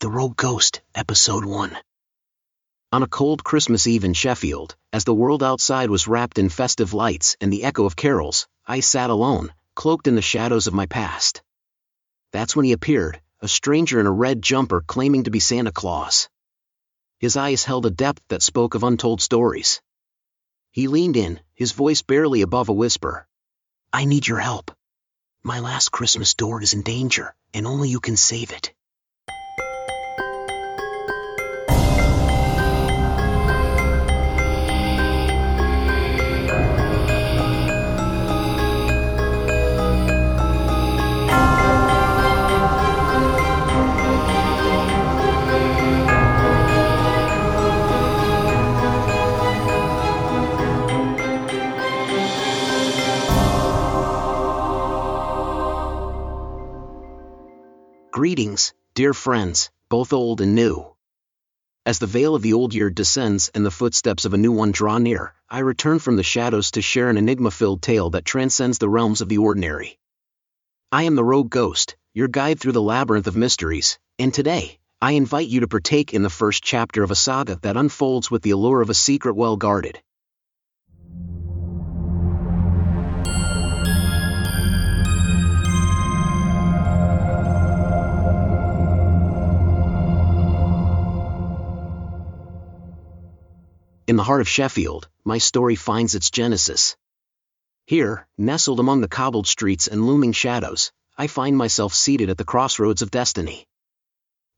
The Rogue Ghost, Episode 1. On a cold Christmas Eve in Sheffield, as the world outside was wrapped in festive lights and the echo of carols, I sat alone, cloaked in the shadows of my past. That's when he appeared, a stranger in a red jumper claiming to be Santa Claus. His eyes held a depth that spoke of untold stories. He leaned in, his voice barely above a whisper. I need your help. My last Christmas door is in danger, and only you can save it. Greetings, dear friends, both old and new. As the veil of the old year descends and the footsteps of a new one draw near, I return from the shadows to share an enigma filled tale that transcends the realms of the ordinary. I am the Rogue Ghost, your guide through the labyrinth of mysteries, and today, I invite you to partake in the first chapter of a saga that unfolds with the allure of a secret well guarded. The heart of Sheffield, my story finds its genesis. Here, nestled among the cobbled streets and looming shadows, I find myself seated at the crossroads of destiny.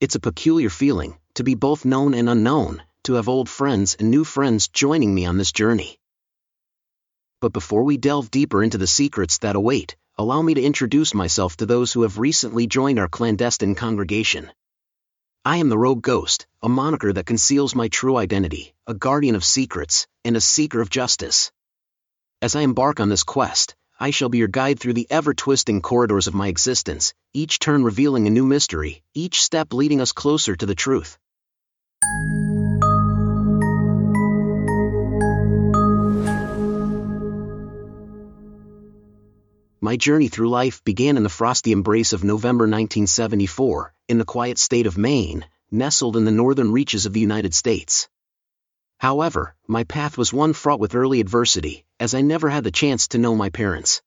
It's a peculiar feeling, to be both known and unknown, to have old friends and new friends joining me on this journey. But before we delve deeper into the secrets that await, allow me to introduce myself to those who have recently joined our clandestine congregation. I am the Rogue Ghost, a moniker that conceals my true identity, a guardian of secrets, and a seeker of justice. As I embark on this quest, I shall be your guide through the ever twisting corridors of my existence, each turn revealing a new mystery, each step leading us closer to the truth. My journey through life began in the frosty embrace of November 1974, in the quiet state of Maine, nestled in the northern reaches of the United States. However, my path was one fraught with early adversity, as I never had the chance to know my parents.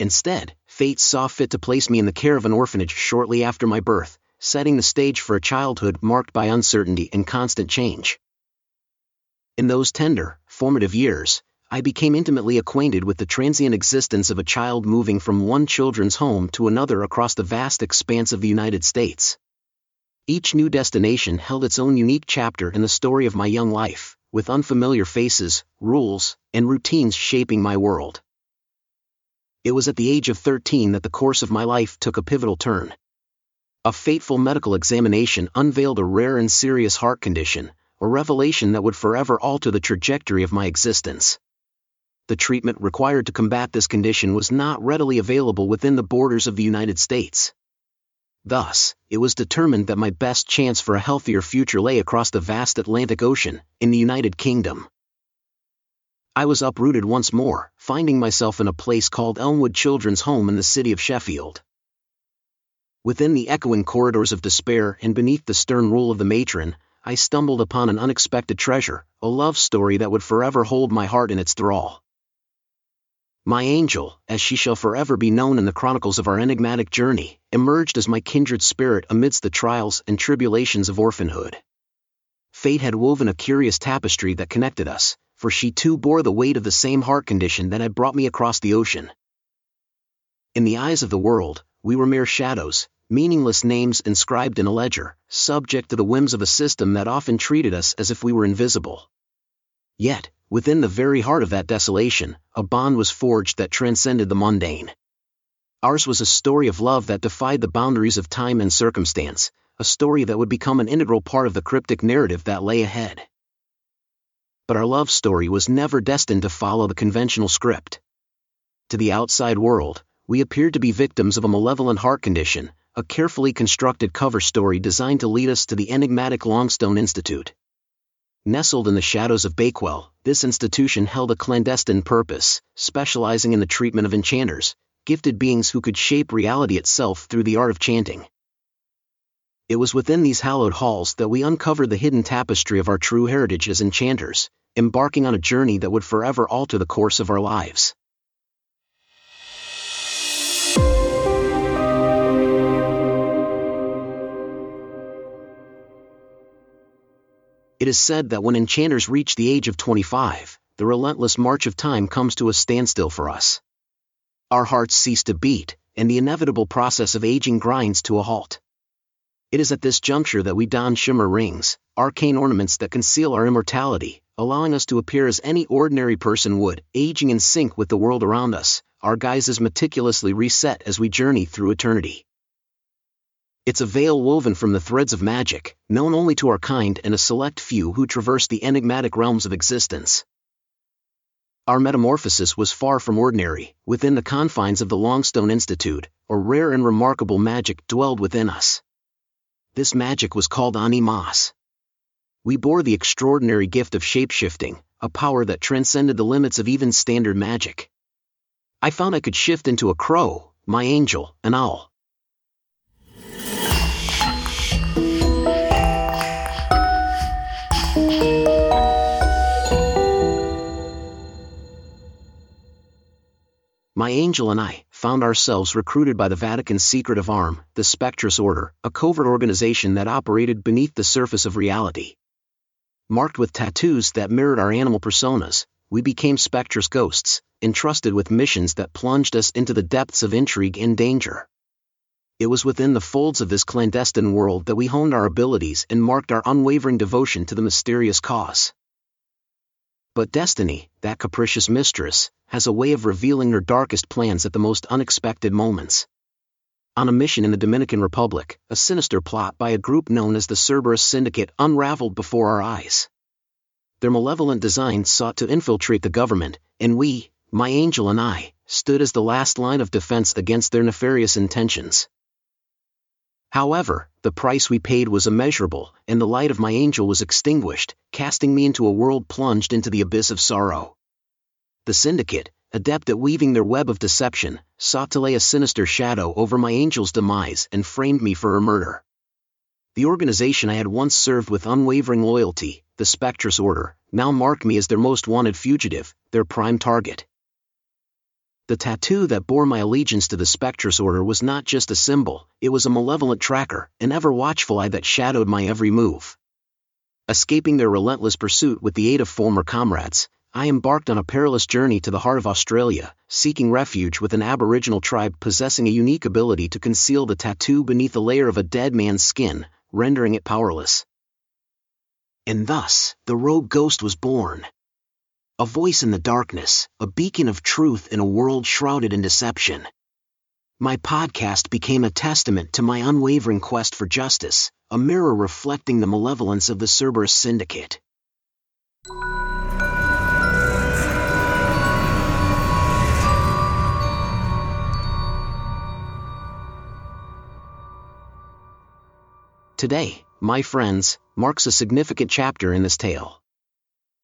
Instead, fate saw fit to place me in the care of an orphanage shortly after my birth, setting the stage for a childhood marked by uncertainty and constant change. In those tender, formative years, I became intimately acquainted with the transient existence of a child moving from one children's home to another across the vast expanse of the United States. Each new destination held its own unique chapter in the story of my young life, with unfamiliar faces, rules, and routines shaping my world. It was at the age of 13 that the course of my life took a pivotal turn. A fateful medical examination unveiled a rare and serious heart condition, a revelation that would forever alter the trajectory of my existence the treatment required to combat this condition was not readily available within the borders of the United States. Thus, it was determined that my best chance for a healthier future lay across the vast Atlantic Ocean, in the United Kingdom. I was uprooted once more, finding myself in a place called Elmwood Children's Home in the city of Sheffield. Within the echoing corridors of despair and beneath the stern rule of the matron, I stumbled upon an unexpected treasure, a love story that would forever hold my heart in its thrall. My angel, as she shall forever be known in the chronicles of our enigmatic journey, emerged as my kindred spirit amidst the trials and tribulations of orphanhood. Fate had woven a curious tapestry that connected us, for she too bore the weight of the same heart condition that had brought me across the ocean. In the eyes of the world, we were mere shadows, meaningless names inscribed in a ledger, subject to the whims of a system that often treated us as if we were invisible. Yet, within the very heart of that desolation, a bond was forged that transcended the mundane. Ours was a story of love that defied the boundaries of time and circumstance, a story that would become an integral part of the cryptic narrative that lay ahead. But our love story was never destined to follow the conventional script. To the outside world, we appeared to be victims of a malevolent heart condition, a carefully constructed cover story designed to lead us to the enigmatic Longstone Institute. Nestled in the shadows of Bakewell, this institution held a clandestine purpose, specializing in the treatment of enchanters, gifted beings who could shape reality itself through the art of chanting. It was within these hallowed halls that we uncovered the hidden tapestry of our true heritage as enchanters, embarking on a journey that would forever alter the course of our lives. It is said that when enchanters reach the age of 25, the relentless march of time comes to a standstill for us. Our hearts cease to beat, and the inevitable process of aging grinds to a halt. It is at this juncture that we don shimmer rings, arcane ornaments that conceal our immortality, allowing us to appear as any ordinary person would, aging in sync with the world around us, our guises meticulously reset as we journey through eternity. It's a veil woven from the threads of magic, known only to our kind and a select few who traverse the enigmatic realms of existence. Our metamorphosis was far from ordinary, within the confines of the Longstone Institute, a rare and remarkable magic dwelled within us. This magic was called Animas. We bore the extraordinary gift of shapeshifting, a power that transcended the limits of even standard magic. I found I could shift into a crow, my angel, an owl, my angel and I found ourselves recruited by the Vatican's secretive arm, the Spectrus Order, a covert organization that operated beneath the surface of reality. Marked with tattoos that mirrored our animal personas, we became Spectrus ghosts, entrusted with missions that plunged us into the depths of intrigue and danger. It was within the folds of this clandestine world that we honed our abilities and marked our unwavering devotion to the mysterious cause. But destiny, that capricious mistress, has a way of revealing her darkest plans at the most unexpected moments. On a mission in the Dominican Republic, a sinister plot by a group known as the Cerberus Syndicate unraveled before our eyes. Their malevolent designs sought to infiltrate the government, and we, my angel and I, stood as the last line of defense against their nefarious intentions. However, the price we paid was immeasurable, and the light of my angel was extinguished, casting me into a world plunged into the abyss of sorrow. The syndicate, adept at weaving their web of deception, sought to lay a sinister shadow over my angel's demise and framed me for her murder. The organization I had once served with unwavering loyalty, the Spectrus Order, now marked me as their most wanted fugitive, their prime target. The tattoo that bore my allegiance to the Spectrus Order was not just a symbol, it was a malevolent tracker, an ever watchful eye that shadowed my every move. Escaping their relentless pursuit with the aid of former comrades, I embarked on a perilous journey to the heart of Australia, seeking refuge with an aboriginal tribe possessing a unique ability to conceal the tattoo beneath a layer of a dead man's skin, rendering it powerless. And thus, the rogue ghost was born a voice in the darkness, a beacon of truth in a world shrouded in deception. My podcast became a testament to my unwavering quest for justice, a mirror reflecting the malevolence of the Cerberus Syndicate. Today, my friends, marks a significant chapter in this tale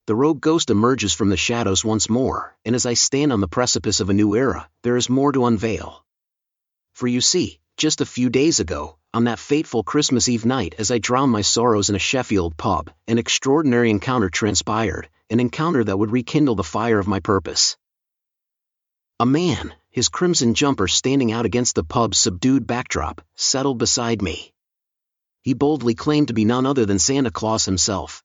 the rogue ghost emerges from the shadows once more, and as I stand on the precipice of a new era, there is more to unveil. For you see, just a few days ago, on that fateful Christmas Eve night as I drowned my sorrows in a Sheffield pub, an extraordinary encounter transpired, an encounter that would rekindle the fire of my purpose. A man, his crimson jumper standing out against the pub's subdued backdrop, settled beside me. He boldly claimed to be none other than Santa Claus himself.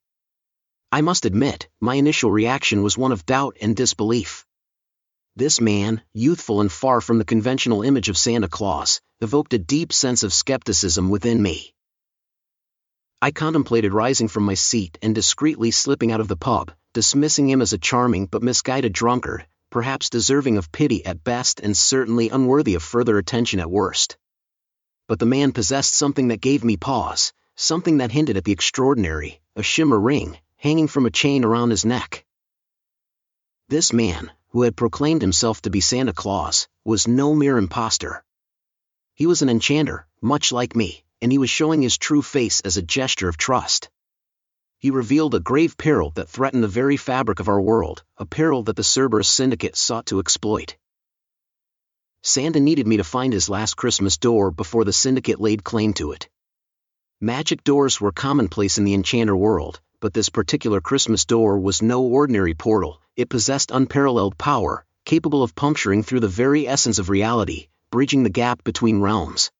I must admit, my initial reaction was one of doubt and disbelief. This man, youthful and far from the conventional image of Santa Claus, evoked a deep sense of skepticism within me. I contemplated rising from my seat and discreetly slipping out of the pub, dismissing him as a charming but misguided drunkard, perhaps deserving of pity at best and certainly unworthy of further attention at worst. But the man possessed something that gave me pause, something that hinted at the extraordinary, a shimmer ring, hanging from a chain around his neck. This man, who had proclaimed himself to be Santa Claus, was no mere impostor. He was an enchanter, much like me, and he was showing his true face as a gesture of trust. He revealed a grave peril that threatened the very fabric of our world, a peril that the Cerberus Syndicate sought to exploit. Santa needed me to find his last Christmas door before the Syndicate laid claim to it. Magic doors were commonplace in the enchanter world, but this particular Christmas door was no ordinary portal, it possessed unparalleled power, capable of puncturing through the very essence of reality, bridging the gap between realms.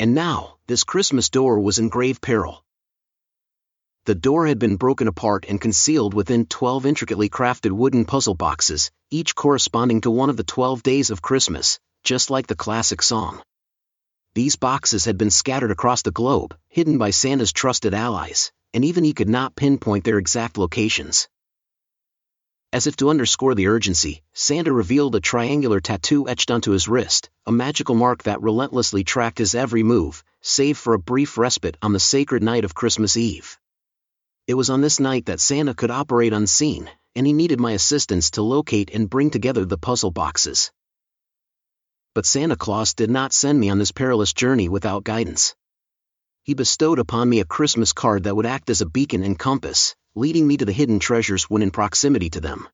And now, this Christmas door was in grave peril. The door had been broken apart and concealed within 12 intricately crafted wooden puzzle boxes, each corresponding to one of the 12 days of Christmas, just like the classic song. These boxes had been scattered across the globe, hidden by Santa's trusted allies, and even he could not pinpoint their exact locations. As if to underscore the urgency, Santa revealed a triangular tattoo etched onto his wrist, a magical mark that relentlessly tracked his every move, save for a brief respite on the sacred night of Christmas Eve. It was on this night that Santa could operate unseen, and he needed my assistance to locate and bring together the puzzle boxes but Santa Claus did not send me on this perilous journey without guidance. He bestowed upon me a Christmas card that would act as a beacon and compass, leading me to the hidden treasures when in proximity to them.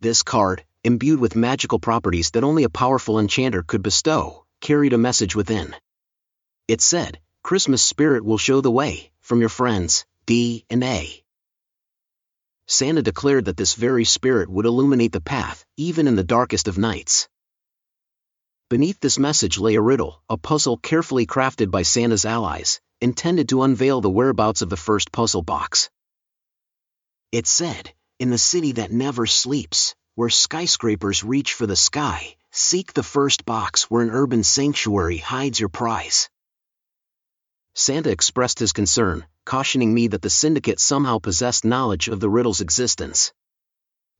This card, imbued with magical properties that only a powerful enchanter could bestow, carried a message within. It said, Christmas spirit will show the way, from your friends, D and A. Santa declared that this very spirit would illuminate the path, even in the darkest of nights. Beneath this message lay a riddle, a puzzle carefully crafted by Santa's allies, intended to unveil the whereabouts of the first puzzle box. It said, In the city that never sleeps, where skyscrapers reach for the sky, seek the first box where an urban sanctuary hides your prize. Santa expressed his concern, cautioning me that the syndicate somehow possessed knowledge of the riddle's existence.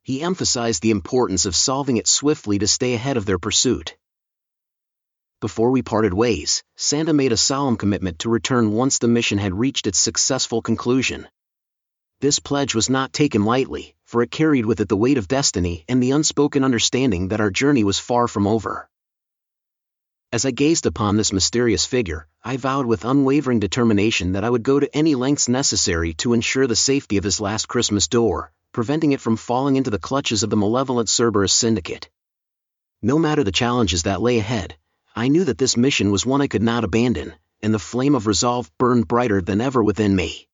He emphasized the importance of solving it swiftly to stay ahead of their pursuit. Before we parted ways, Santa made a solemn commitment to return once the mission had reached its successful conclusion. This pledge was not taken lightly, for it carried with it the weight of destiny and the unspoken understanding that our journey was far from over. As I gazed upon this mysterious figure, I vowed with unwavering determination that I would go to any lengths necessary to ensure the safety of his last Christmas door, preventing it from falling into the clutches of the malevolent Cerberus syndicate. No matter the challenges that lay ahead, I knew that this mission was one I could not abandon, and the flame of resolve burned brighter than ever within me.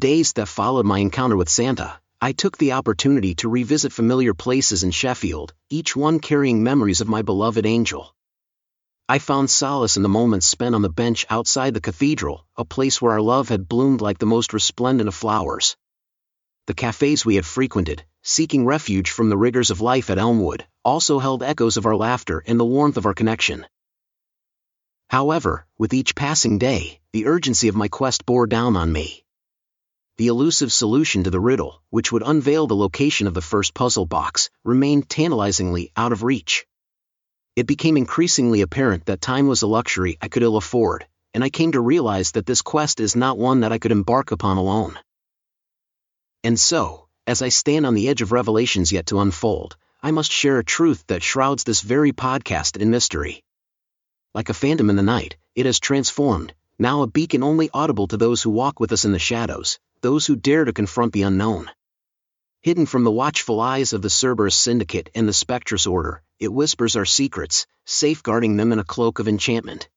Days that followed my encounter with Santa, I took the opportunity to revisit familiar places in Sheffield, each one carrying memories of my beloved angel. I found solace in the moments spent on the bench outside the cathedral, a place where our love had bloomed like the most resplendent of flowers. The cafes we had frequented, seeking refuge from the rigors of life at Elmwood, also held echoes of our laughter and the warmth of our connection. However, with each passing day, the urgency of my quest bore down on me. The elusive solution to the riddle, which would unveil the location of the first puzzle box, remained tantalizingly out of reach it became increasingly apparent that time was a luxury I could ill afford, and I came to realize that this quest is not one that I could embark upon alone. And so, as I stand on the edge of revelations yet to unfold, I must share a truth that shrouds this very podcast in mystery. Like a phantom in the night, it has transformed, now a beacon only audible to those who walk with us in the shadows, those who dare to confront the unknown. Hidden from the watchful eyes of the Cerberus Syndicate and the Spectrus Order, it whispers our secrets, safeguarding them in a cloak of enchantment.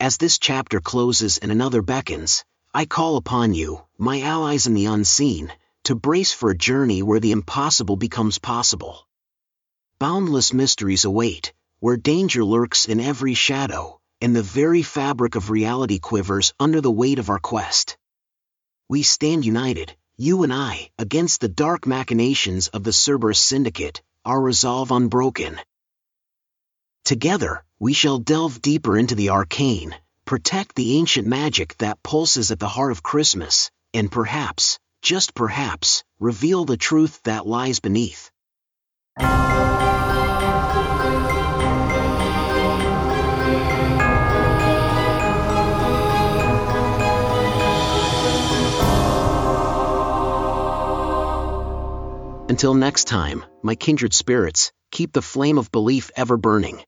As this chapter closes and another beckons, I call upon you, my allies in the unseen, to brace for a journey where the impossible becomes possible. Boundless mysteries await, where danger lurks in every shadow, and the very fabric of reality quivers under the weight of our quest. We stand united, you and I, against the dark machinations of the Cerberus Syndicate, our resolve unbroken. Together, we shall delve deeper into the arcane, protect the ancient magic that pulses at the heart of Christmas, and perhaps, just perhaps, reveal the truth that lies beneath. Until next time, my kindred spirits, keep the flame of belief ever burning.